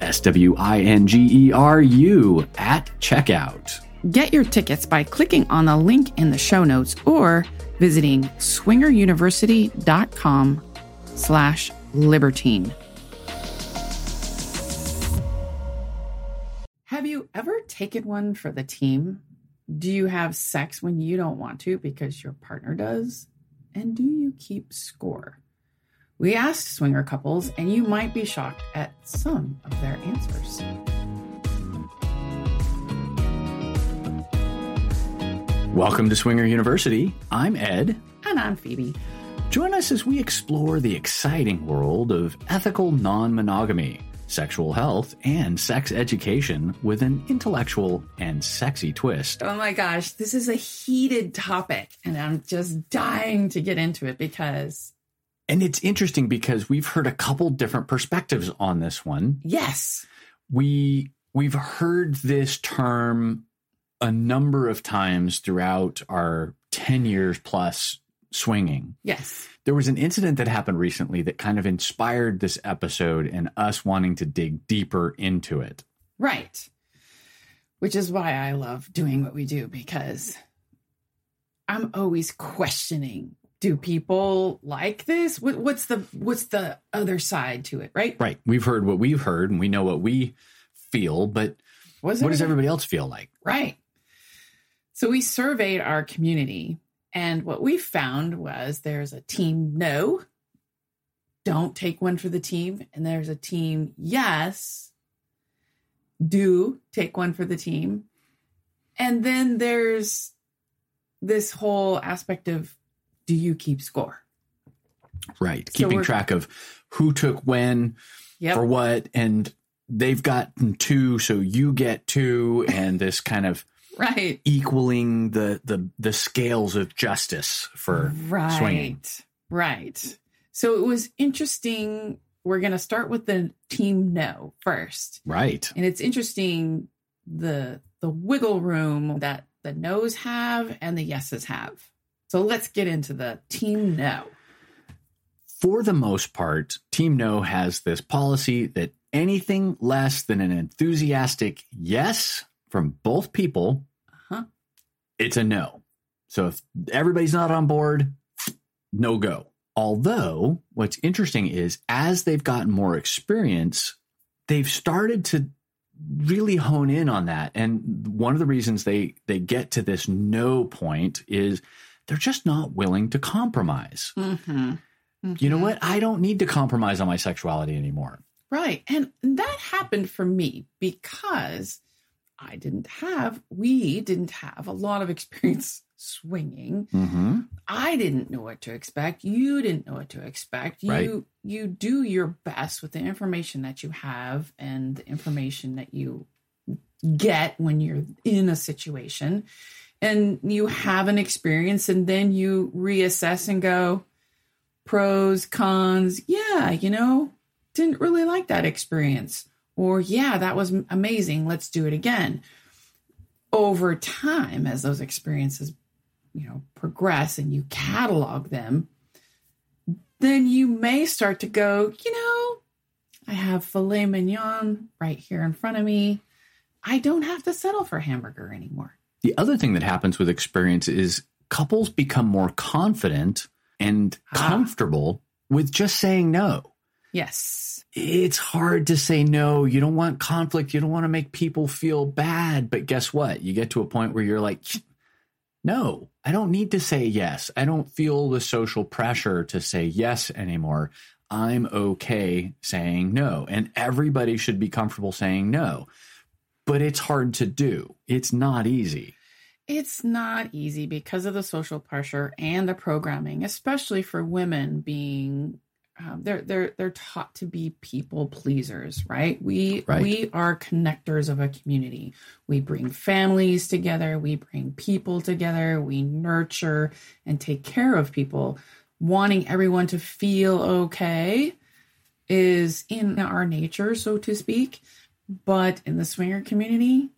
S W I N G E R U at checkout. Get your tickets by clicking on the link in the show notes or visiting swingeruniversity.com slash libertine. Have you ever taken one for the team? Do you have sex when you don't want to because your partner does? And do you keep score? We asked swinger couples, and you might be shocked at some of their answers. Welcome to Swinger University. I'm Ed. And I'm Phoebe. Join us as we explore the exciting world of ethical non monogamy, sexual health, and sex education with an intellectual and sexy twist. Oh my gosh, this is a heated topic, and I'm just dying to get into it because And it's interesting because we've heard a couple different perspectives on this one. Yes. We we've heard this term a number of times throughout our 10 years plus swinging. Yes. There was an incident that happened recently that kind of inspired this episode and us wanting to dig deeper into it. Right. Which is why I love doing what we do because I'm always questioning do people like this? What, what's the what's the other side to it right? Right. We've heard what we've heard and we know what we feel but what does everybody else feel like? Right. So we surveyed our community and what we found was there's a team no don't take one for the team. And there's a team yes do take one for the team. And then there's this whole aspect of do you keep score? Right. So Keeping track of who took when yep. for what. And they've gotten two, so you get two, and this kind of right equaling the the the scales of justice for right. swinging. Right. So it was interesting. We're going to start with the team no first. Right. And it's interesting the the wiggle room that the no's have and the yeses have. So let's get into the Team No. For the most part, Team No has this policy that anything less than an enthusiastic yes from both people, uh-huh. it's a no. So if everybody's not on board, no go. Although, what's interesting is as they've gotten more experience, they've started to really hone in on that. And one of the reasons they they get to this no point is they're just not willing to compromise. Mm-hmm. Mm-hmm. You know what? I don't need to compromise on my sexuality anymore. Right. And that happened for me because I didn't have, we didn't have a lot of experience swinging. Mm-hmm. I didn't know what to expect. You didn't know what to expect. You right. you do your best with the information that you have and the information that you get when you're in a situation and you have an experience and then you reassess and go pros cons yeah you know didn't really like that experience or yeah that was amazing let's do it again over time as those experiences you know, progress and you catalog them, then you may start to go, you know, I have filet mignon right here in front of me. I don't have to settle for hamburger anymore. The other thing that happens with experience is couples become more confident and ah. comfortable with just saying no. Yes. It's hard to say no. You don't want conflict. You don't want to make people feel bad. But guess what? You get to a point where you're like, no, I don't need to say yes. I don't feel the social pressure to say yes anymore. I'm okay saying no. And everybody should be comfortable saying no. But it's hard to do, it's not easy. It's not easy because of the social pressure and the programming, especially for women being um, they're they're they're taught to be people pleasers, right? We right. we are connectors of a community. We bring families together, we bring people together, we nurture and take care of people. Wanting everyone to feel okay is in our nature, so to speak. But in the swinger community,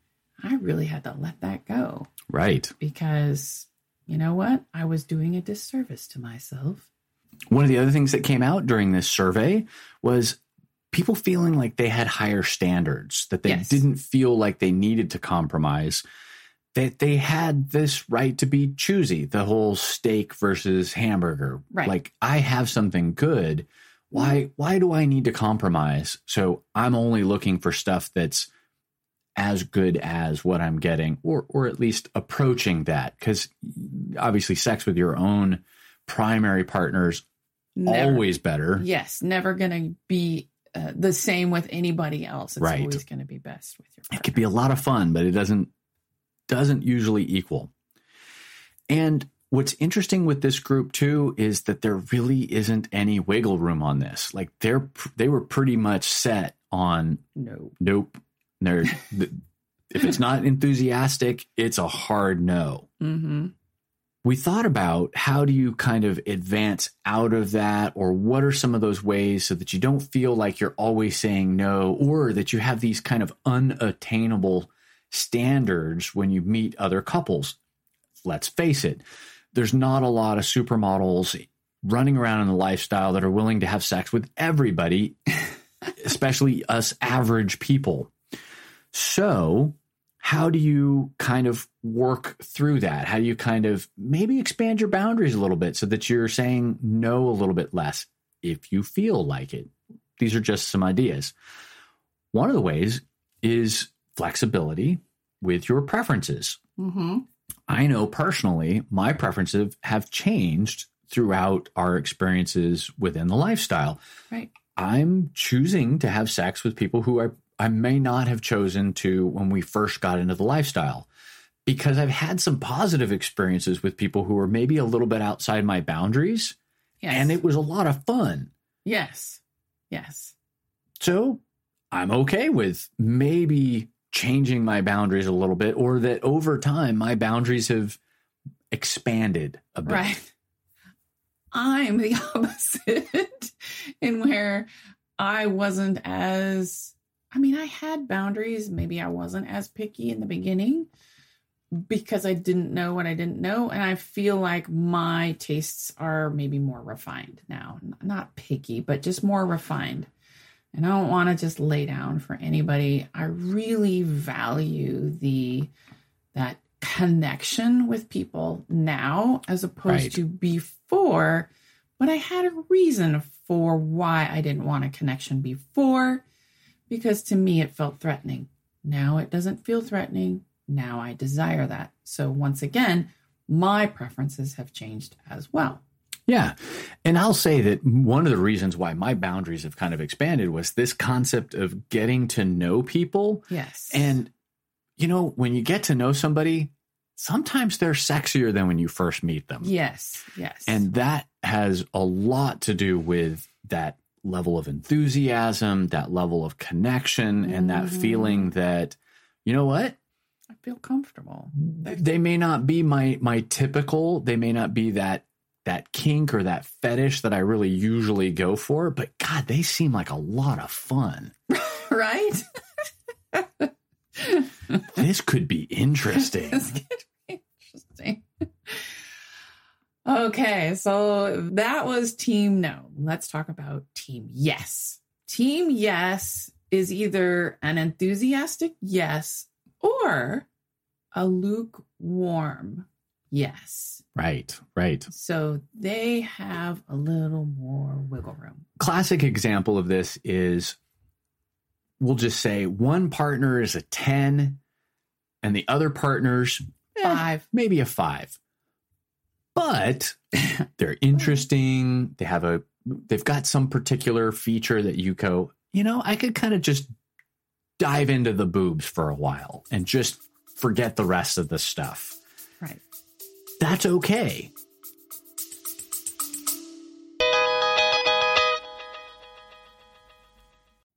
I really had to let that go. Right. Because you know what? I was doing a disservice to myself. One of the other things that came out during this survey was people feeling like they had higher standards, that they yes. didn't feel like they needed to compromise, that they had this right to be choosy, the whole steak versus hamburger. Right. Like I have something good. Why why do I need to compromise? So I'm only looking for stuff that's as good as what I'm getting, or or at least approaching that. Because obviously, sex with your own primary partners never, always better. Yes, never going to be uh, the same with anybody else. It's right. always going to be best with your. Partner. It could be a lot of fun, but it doesn't doesn't usually equal. And what's interesting with this group too is that there really isn't any wiggle room on this. Like they're they were pretty much set on no, nope, they're, if it's not enthusiastic, it's a hard no. Mm-hmm. We thought about how do you kind of advance out of that, or what are some of those ways so that you don't feel like you're always saying no, or that you have these kind of unattainable standards when you meet other couples. Let's face it, there's not a lot of supermodels running around in the lifestyle that are willing to have sex with everybody, especially us average people. So, how do you kind of work through that? How do you kind of maybe expand your boundaries a little bit so that you're saying no a little bit less if you feel like it? These are just some ideas. One of the ways is flexibility with your preferences. Mm-hmm. I know personally, my preferences have changed throughout our experiences within the lifestyle. Right. I'm choosing to have sex with people who I I may not have chosen to when we first got into the lifestyle because I've had some positive experiences with people who were maybe a little bit outside my boundaries. Yes. And it was a lot of fun. Yes. Yes. So I'm okay with maybe changing my boundaries a little bit or that over time my boundaries have expanded a bit. Right. I'm the opposite in where I wasn't as I mean, I had boundaries. Maybe I wasn't as picky in the beginning because I didn't know what I didn't know. And I feel like my tastes are maybe more refined now. Not picky, but just more refined. And I don't want to just lay down for anybody. I really value the that connection with people now as opposed right. to before. But I had a reason for why I didn't want a connection before because to me it felt threatening. Now it doesn't feel threatening. Now I desire that. So once again, my preferences have changed as well. Yeah. And I'll say that one of the reasons why my boundaries have kind of expanded was this concept of getting to know people. Yes. And, you know, when you get to know somebody, sometimes they're sexier than when you first meet them. Yes. Yes. And that has a lot to do with that level of enthusiasm, that level of connection, mm-hmm. and that mm-hmm. feeling that, you know what? I feel comfortable. They may not be my my typical, they may not be that that kink or that fetish that I really usually go for, but God, they seem like a lot of fun. right? this could be interesting. this could be interesting. Okay, so that was team no. Let's talk about team yes. Team yes is either an enthusiastic yes or a lukewarm yes. Right, right. So they have a little more wiggle room. Classic example of this is we'll just say one partner is a 10 and the other partner's eh, five, maybe a five. But they're interesting. They have a they've got some particular feature that you go, you know, I could kind of just dive into the boobs for a while and just forget the rest of the stuff. Right. That's okay.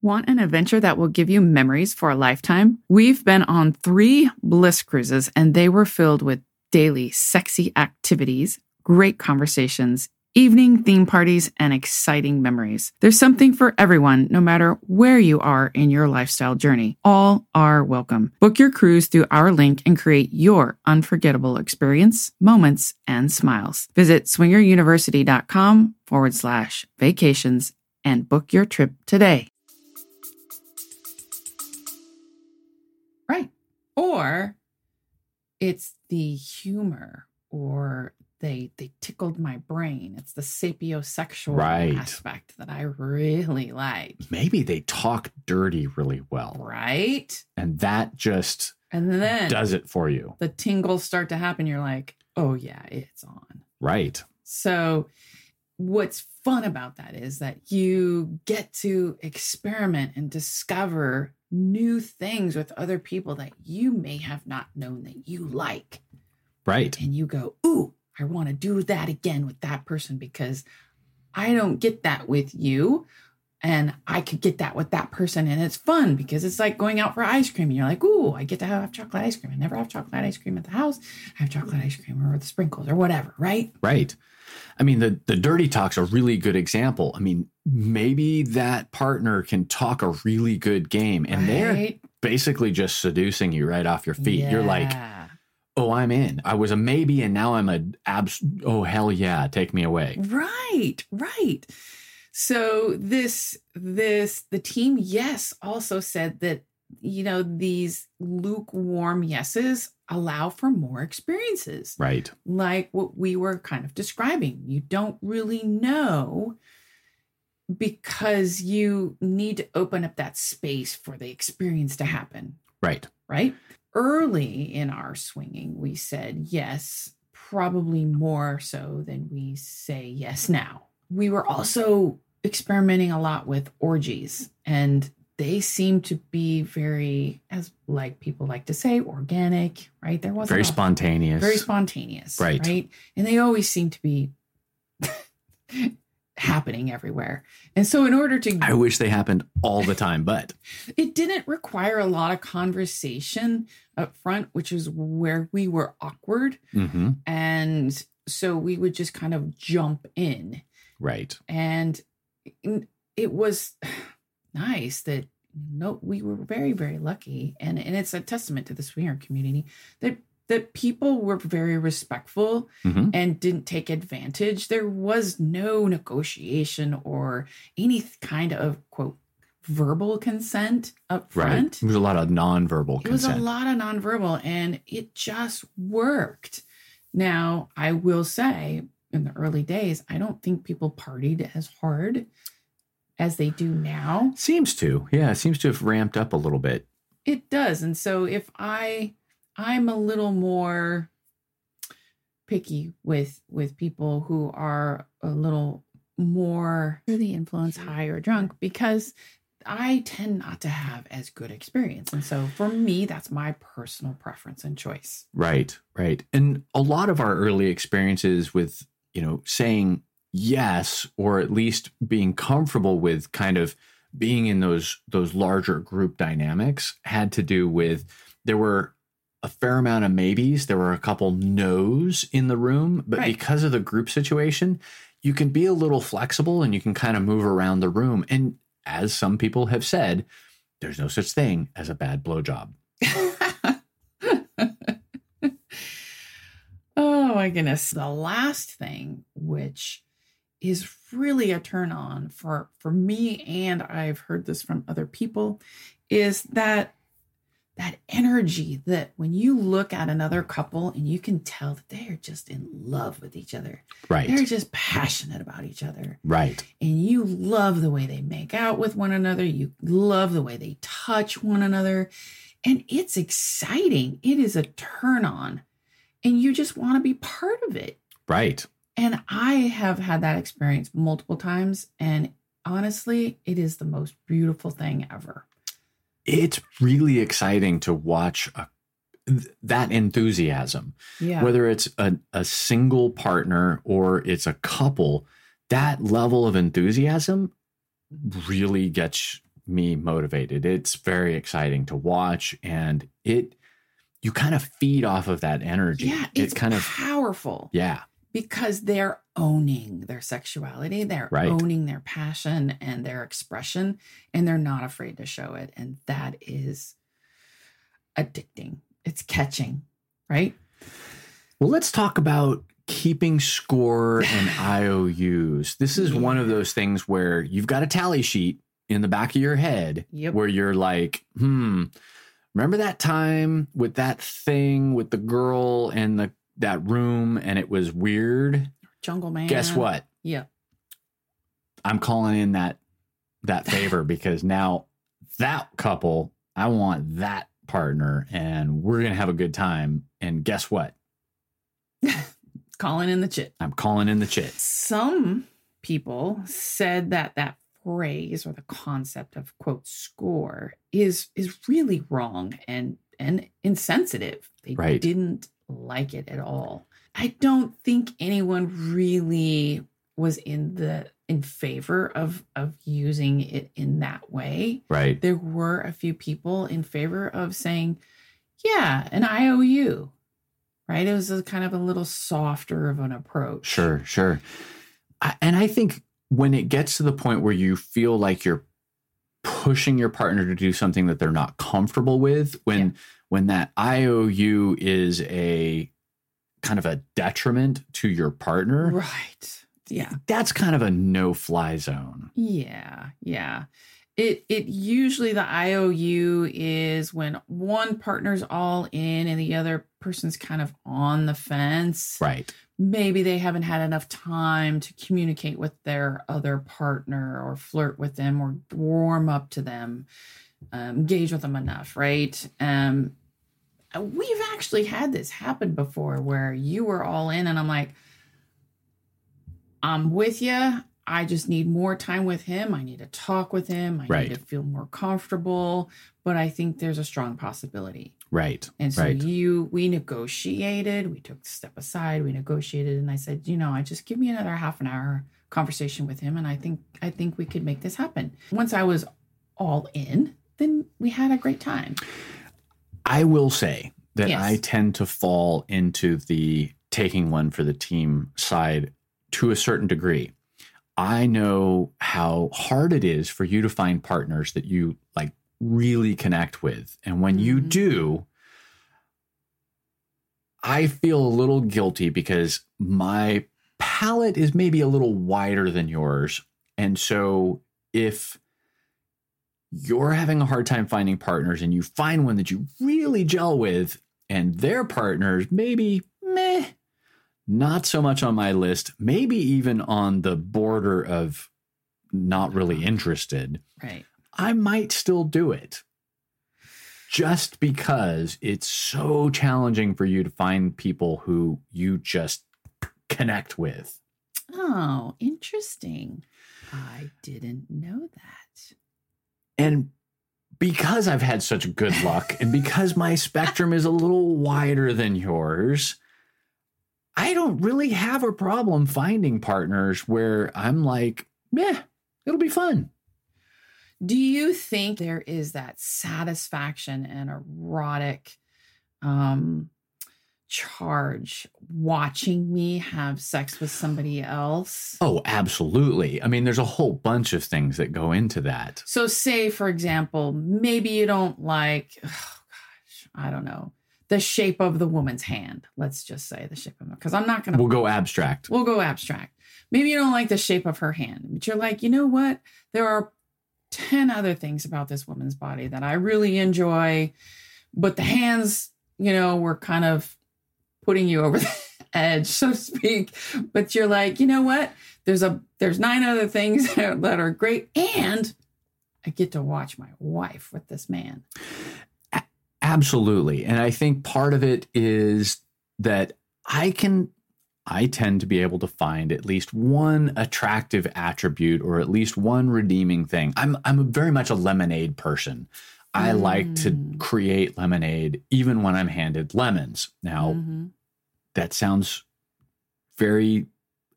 Want an adventure that will give you memories for a lifetime? We've been on three bliss cruises, and they were filled with daily sexy activities, great conversations, evening theme parties, and exciting memories. There's something for everyone, no matter where you are in your lifestyle journey. All are welcome. Book your cruise through our link and create your unforgettable experience, moments, and smiles. Visit swingeruniversity.com forward slash vacations and book your trip today. Right. Or it's the humor or they they tickled my brain. It's the sapiosexual Right. aspect that I really like. Maybe they talk dirty really well. Right? And that just And then does it for you. the tingles start to happen. You're like, oh yeah, it's on. Right. So, what's fun about that is that you get to experiment and discover new things with other people that you may have not known that you like. Right. And you go, Ooh, I want to do that again with that person because I don't get that with you. And I could get that with that person. And it's fun because it's like going out for ice cream. And you're like, Ooh, I get to have chocolate ice cream. I never have chocolate ice cream at the house. I have chocolate ice cream or the sprinkles or whatever, right? Right. I mean, the, the dirty talk's a really good example. I mean, maybe that partner can talk a really good game and they're basically just seducing you right off your feet. You're like, Yeah. Oh, I'm in. I was a maybe and now I'm a abs. Oh, hell yeah. Take me away. right, right. So this this the team yes also said that you know these lukewarm yeses allow for more experiences Right. like what we were kind of describing. You don't really know because you need to open up that space for the experience to happen Right. right? Early in our swinging, we said yes, probably more so than we say yes now. We were also experimenting a lot with orgies, and they seem to be very, as like people like to say, organic, right? There wasn't Very spontaneous. very spontaneous, Right. Right, and they always seem to be happening everywhere. And so, in order to I wish they happened all the time, but it didn't require a lot of conversation up front, which is where we were awkward. Mhm. And so we would just kind of jump in. right. And it was nice that no, we were very, very lucky. And, and it's a testament to the swinger community that that people were very respectful Mhm. and didn't take advantage. There was no negotiation or any kind of quote verbal consent up Right. front. There was a lot of nonverbal consent. It was a lot of nonverbal and it just worked. Now, I will say in the early days, I don't think people partied as hard as they do now. Seems to. Yeah. It seems to have ramped up a little bit. It does. And so if I I'm a little more picky with with people who are a little more through the influence high or drunk because I tend not to have as good experience. And so for me, that's my personal preference and choice. Right, right. And a lot of our early experiences with, you know, saying yes or at least being comfortable with kind of being in those those larger group dynamics had to do with there were a fair amount of maybes, there were a couple no's in the room, but Right. because of the group situation, you can be a little flexible and you can kind of move around the room and as some people have said, there's no such thing as a bad blowjob. oh Oh my goodness. The last thing, which is really a turn on for for me and I've heard this from other people is that that energy that when you look at another couple and you can tell that they are just in love with each other. Right. They're just passionate about each other. Right. And you love the way they make out with one another. You love the way they touch one another. And it's exciting. It is a turn on. And you just want to be part of it. Right. And I have had that experience multiple times. And honestly, it is the most beautiful thing ever. It's really exciting to watch a, that enthusiasm. Yeah. Whether it's a, a single partner or it's a couple, that level of enthusiasm really gets me motivated. It's very exciting to watch and it you kind of feed off of that energy. Yeah, it's it kind of powerful. yeah, because they're owning their sexuality, they're Right. owning their passion and their expression, and they're not afraid to show it. And that is addicting. It's catching, right? Well, let's talk about keeping score and IOUs. This is one of those things where you've got a tally sheet in the back of your head Yep. where you're like, hmm, remember that time with that thing with the girl and the that room and it was weird? Jungle Man. Guess what? Yeah. I'm calling in that that favor because now that couple, I want that partner and we're going to have a good time and guess what? Calling in the chit. I'm calling in the chit. Some people said that that phrase or the concept of quote score is is really wrong and and insensitive. They Right. didn't like it at all. I don't think anyone really was in the in favor of of using it in that way. Right. There were a few people in favor of saying, yeah, an IOU. Right? It was a kind of a little softer of an approach. Sure, sure. I, and I think when it gets to the point where you feel like you're pushing your partner to do something that they're not comfortable with, when Yeah. when that IOU is a kind of a detriment to your partner, Right. Yeah. that's kind of a no-fly zone. Yeah. Yeah. It it usually the IOU is when one partner's all in and the other person's kind of on the fence. Right. Maybe they haven't had enough time to communicate with their other partner or flirt with them or warm up to them, um, engage with them enough, right? Um, we've actually had this happen before where you were all in and I'm like, I'm with you. I just need more time with him. I need to talk with him. I Right. need to feel more comfortable. But I think there's a strong possibility. Right. And so Right. you, we negotiated. We took a step aside. We negotiated, and I said, you know, I just give me another half an hour conversation with him, and I think I think we could make this happen. Once I was all in, then we had a great time. I will say that Yes. I tend to fall into the taking one for the team side to a certain degree. I know how hard it is for you to find partners that you like really connect with. And when you Mhm. do, I feel a little guilty because my palette is maybe a little wider than yours. And so if you're having a hard time finding partners and you find one that you really gel with and their partners maybe not so much on my list maybe even on the border of not really interested Right. i might still do it just because it's so challenging for you to find people who you just connect with Oh, interesting. I didn't know that. And because I've had such good luck and because my spectrum is a little wider than yours, I don't really have a problem finding partners where I'm like, yeah, it'll be fun. Do you think there is that satisfaction and erotic um charge watching me have sex with somebody else? Oh, absolutely. I mean, there's a whole bunch of things that go into that. So say for example, maybe you don't like oh gosh, I don't know. The shape of the woman's hand. Let's just say the shape of it, because I'm not going to. We'll go abstract. We'll go abstract. Maybe you don't like the shape of her hand, but you're like, you know what? There are 10 other things about this woman's body that I really enjoy, but the hands, you know, were kind of putting you over the edge, so to speak. But you're like, you know what? There's a there's nine other things that are great, and I get to watch my wife with this man. Absolutely. And I think part of it is that I can I tend to be able to find at least one attractive attribute or at least one redeeming thing. I'm I'm very much a lemonade person. I mm. like to mm. create lemonade even when I'm handed lemons. Now, mm-hmm. that sounds very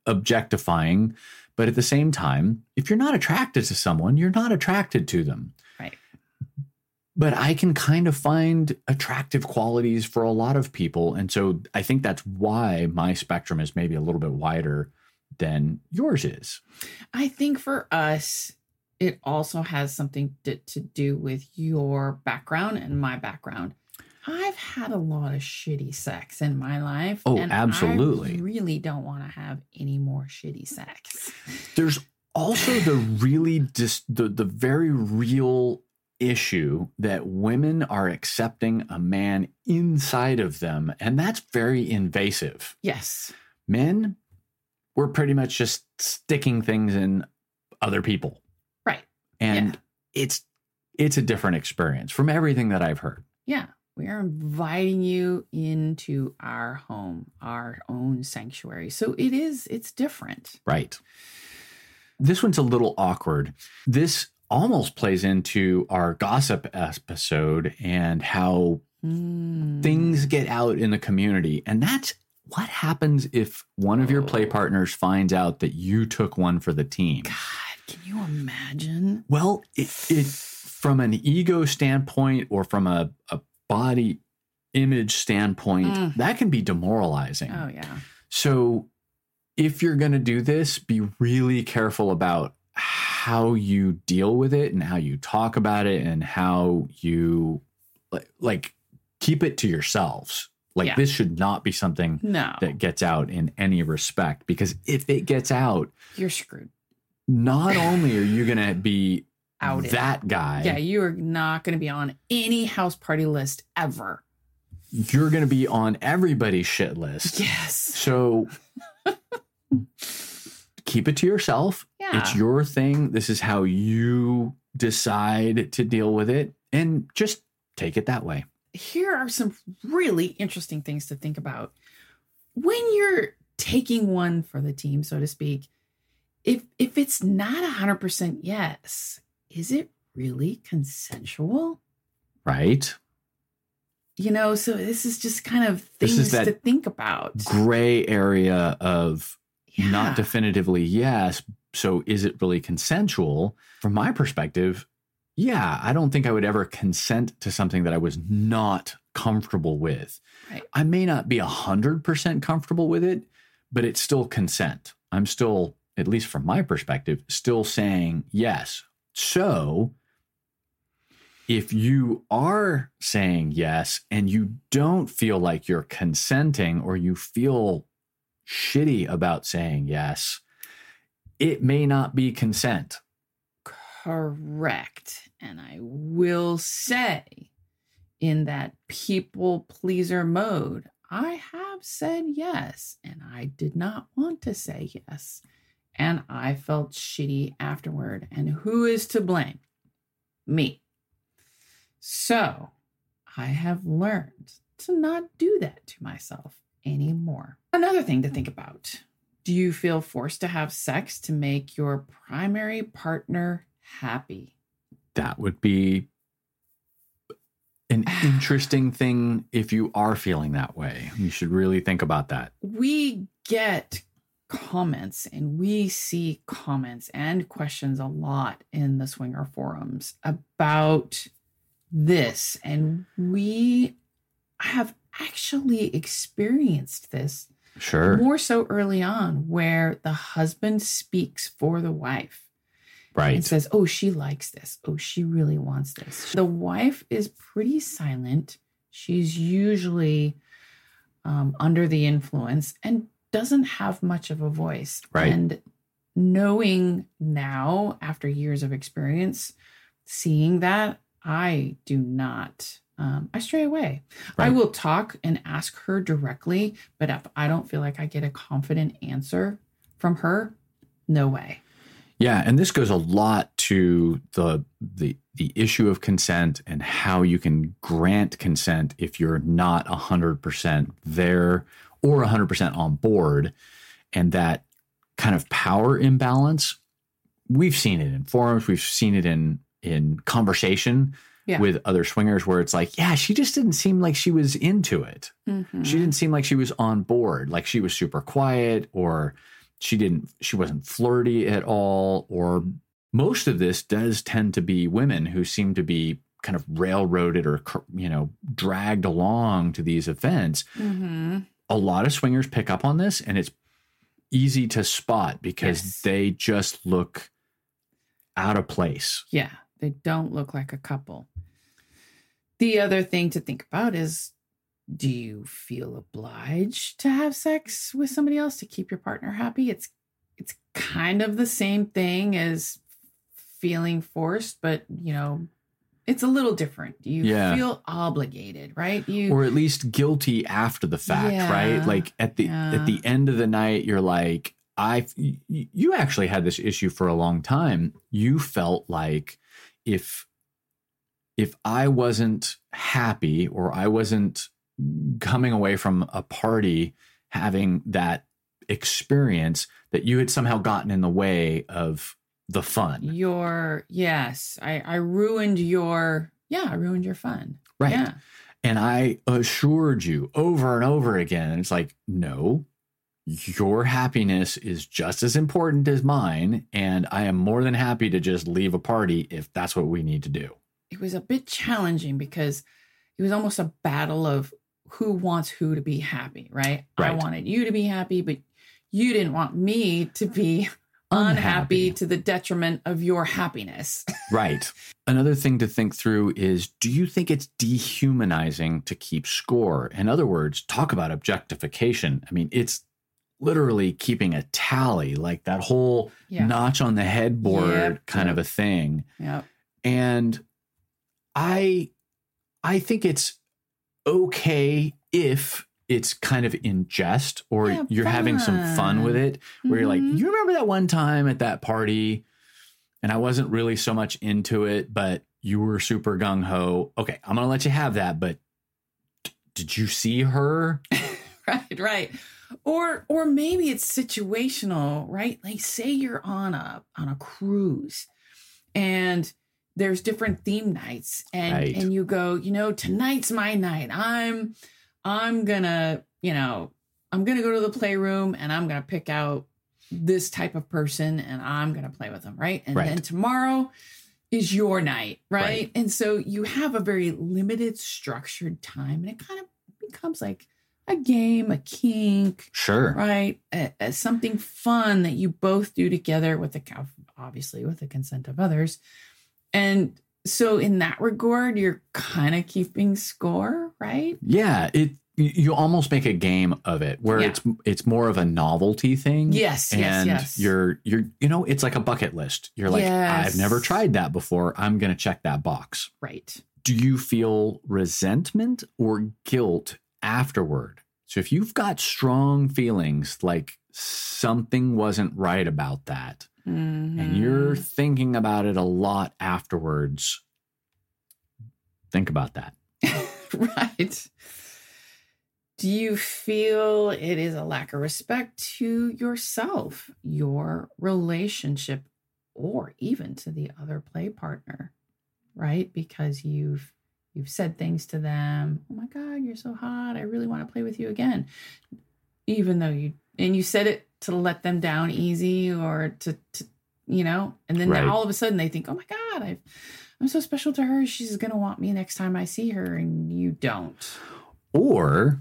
objectifying, but at the same time, if you're not attracted to someone, you're not attracted to them but I can kind of find attractive qualities for a lot of people. And so I think that's why my spectrum is maybe a little bit wider than yours is. I think for us, it also has something to, to do with your background and my background. I've had a lot of shitty sex in my life. Oh, absolutely. I really don't want to have any more shitty sex. There's also the really just the the very real issue that women are accepting a man inside of them, and that's very invasive. Yes. Men, we're pretty much just sticking things in other people. Right. And yeah. it's it's a different experience from everything that I've heard. Yeah. We are inviting you into our home, our own sanctuary. So it is, it's different. Right. This one's a little awkward. This almost plays into our gossip episode and how mm. things get out in the community. And that's what happens if one of your play oh. partners finds out that you took one for the team. God, can you imagine? Well, it, it from an ego standpoint or from a, a body image standpoint, mm. that can be demoralizing. Oh, yeah. So if you're going to do this, be really careful about how you deal with it and how you talk about it and how you like keep it to yourselves. Like yeah. this should not be something no. that gets out in any respect because if it gets out, you're screwed. Not only are you going to be out that guy. Yeah, you are not going to be on any house party list ever. You're going to be on everybody's shit list. Yes. So keep it to yourself. Yeah. It's your thing. This is how you decide to deal with it and just take it that way. Here are some really interesting things to think about. When you're taking one for the team, so to speak, if if it's not 100% yes, is it really consensual? Right. You know, so this is just kind of things to think about. Gray area of yeah. not definitively yes. So is it really consensual? From my perspective, yeah, I don't think I would ever consent to something that I was not comfortable with. Right. I may not be 100% comfortable with it, but it's still consent. I'm still, at least from my perspective, still saying yes. So if you are saying yes and you don't feel like you're consenting or you feel shitty about saying yes, it may not be consent. Correct. And I will say, in that people pleaser mode, I have said yes, and I did not want to say yes. And I felt shitty afterward. And who is to blame? Me. So I have learned to not do that to myself anymore. Another thing to think about do you feel forced to have sex to make your primary partner happy? That would be an interesting thing if you are feeling that way. You should really think about that. We get comments and we see comments and questions a lot in the swinger forums about this. And we have actually experienced this Sure. More so early on, where the husband speaks for the wife. Right. And says, Oh, she likes this. Oh, she really wants this. The wife is pretty silent. she's usually um, under the influence and doesn't have much of a voice. Right. And knowing now, after years of experience, seeing that, I do not. Um, I stray away. I will talk and ask her directly, but if I don't feel like I get a confident answer from her, no way. Yeah, and this goes a lot to the the the issue of consent and how you can grant consent if you're not 100% there or 100% on board and that kind of power imbalance we've seen it in forums we've seen it in in conversation Yeah. with other swingers where it's like yeah she just didn't seem like she was into it Mhm. she didn't seem like she was on board like she was super quiet or she didn't she wasn't flirty at all or most of this does tend to be women who seem to be kind of railroaded or you know dragged along to these events Mhm. a lot of swingers pick up on this and it's easy to spot because Yes. they just look out of place Yeah, they don't look like a couple. The other thing to think about is do you feel obliged to have sex with somebody else to keep your partner happy? It's it's kind of the same thing as feeling forced, but you know, it's a little different. You Yeah. feel obligated, right? You or at least guilty after the fact Yeah. right like at the Yeah. at the end of the night you're like i you actually had this issue for a long time you felt like if if i wasn't happy or i wasn't coming away from a party having that experience that you had somehow gotten in the way of the fun your yes, I I ruined your yeah, I ruined your fun. right Yeah. And I assured you over and over again. And it's like, no, your happiness is just as important as mine. And I am more than happy to just leave a party if that's what we need to do. it was a bit challenging because it was almost a battle of who wants who to be happy, right? I wanted you to be happy, but you didn't want me to be unhappy, Unhappy. to the detriment of your happiness. Right. Another thing to think through is do you think it's dehumanizing to keep score? In other words, talk about objectification. I mean, it's literally keeping a tally, like that whole yeah. notch on the headboard Yep. kind of a thing. Yep. and i i think it's okay if it's kind of in jest or Yeah, you're having some fun with it where you're like Mhm. you remember that one time at that party and i wasn't really so much into it but you were super gung-ho okay i'm gonna let you have that but d- did you see her right right or or maybe it's situational right like say you're on a on a cruise and there's different theme nights and Right. and you go you know tonight's my night i'm i'm gonna you know i'm gonna go to the playroom and i'm gonna pick out this type of person and i'm gonna play with them right and Right. then tomorrow is your night right? Right. and so you have a very limited structured time and it kind of becomes like a game, a kink, sure right? A, a- something fun that you both do together with the obviously with the consent of others. And so in that regard, you're kind of keeping score, right? yeah it you- almost make a game of it where Yeah. it's it's more of a novelty thing Yes, yes, and yes. you're you're you know it's like a bucket list you're like Yes. i've never tried that before i'm gonna check that box right. do you feel resentment or guilt afterward so if you've got strong feelings like something wasn't right about that and Mm-hmm. you're thinking about it a lot afterwards think about that right. Do you feel it is a lack of respect to yourself, your relationship, or even to the other play partner? Right? Because you've you've said things to them, "Oh my god, you're so hot. I really want to play with you again." Even though you and you said it to let them down easy or to, to you know, and then Right. all of a sudden they think, "Oh my god, I've I'm so special to her. She's going to want me next time I see her and you don't." or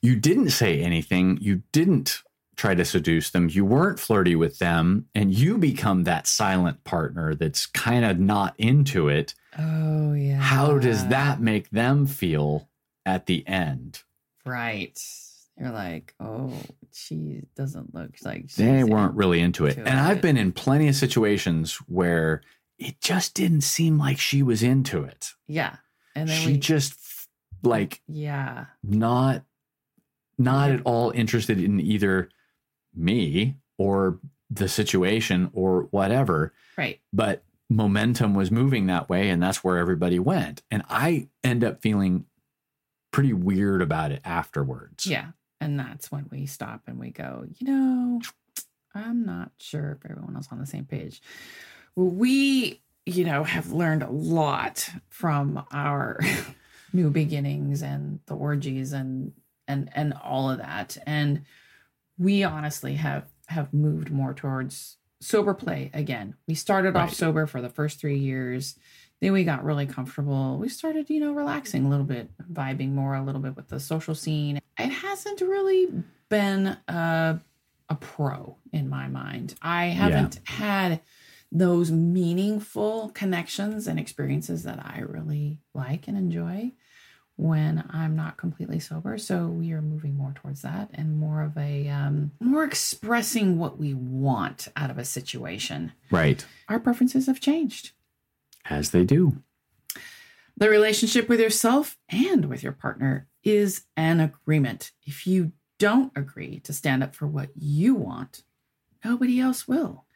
you didn't say anything you didn't try to seduce them you weren't flirty with them and you become that silent partner that's kind of not into it Oh yeah. how does that make them feel at the end. Right. You're like, oh, she doesn't look like they weren't really into it. And I've been in plenty of situations where it just didn't seem like she was into it. Yeah. And then she we, just like yeah, not not yeah. at all interested in either me or the situation or whatever. Right. But momentum was moving that way and that's where everybody went. And I end up feeling pretty weird about it afterwards. Yeah. And that's when we stop and we go, you know, I'm not sure if everyone else on the same page. We, you know, have learned a lot from our new beginnings and the orgies and and and all of that. And we honestly have have moved more towards sober play again. We started right. off sober for the first 3 years. Then we got really comfortable. We started, you know, relaxing a little bit, vibing more a little bit with the social scene. It hasn't really been a, a pro in my mind. I haven't yeah. had those meaningful connections and experiences that I really like and enjoy when I'm not completely sober. So we are moving more towards that and more of a um, more expressing what we want out of a situation. Right. Our preferences have changed. As they do. The relationship with yourself and with your partner is an agreement. If you don't agree to stand up for what you want, nobody else will.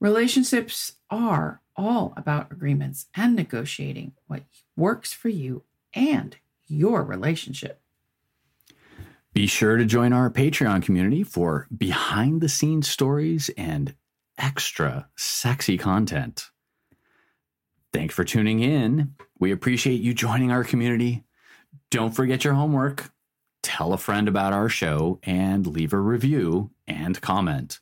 Relationships are all about agreements and negotiating what works for you and your relationship. Be sure to join our Patreon community for behind the scenes stories and extra sexy content. Thanks for tuning in. We appreciate you joining our community. Don't forget your homework. Tell a friend about our show and leave a review and comment.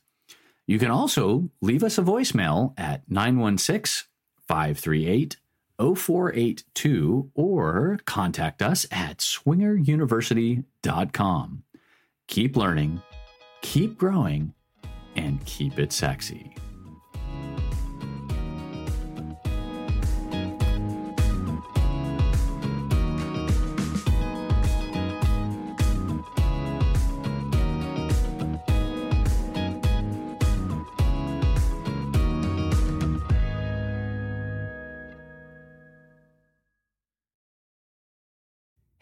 You can also leave us a voicemail at 916 538 0482 or contact us at swingeruniversity.com. Keep learning, keep growing, and keep it sexy.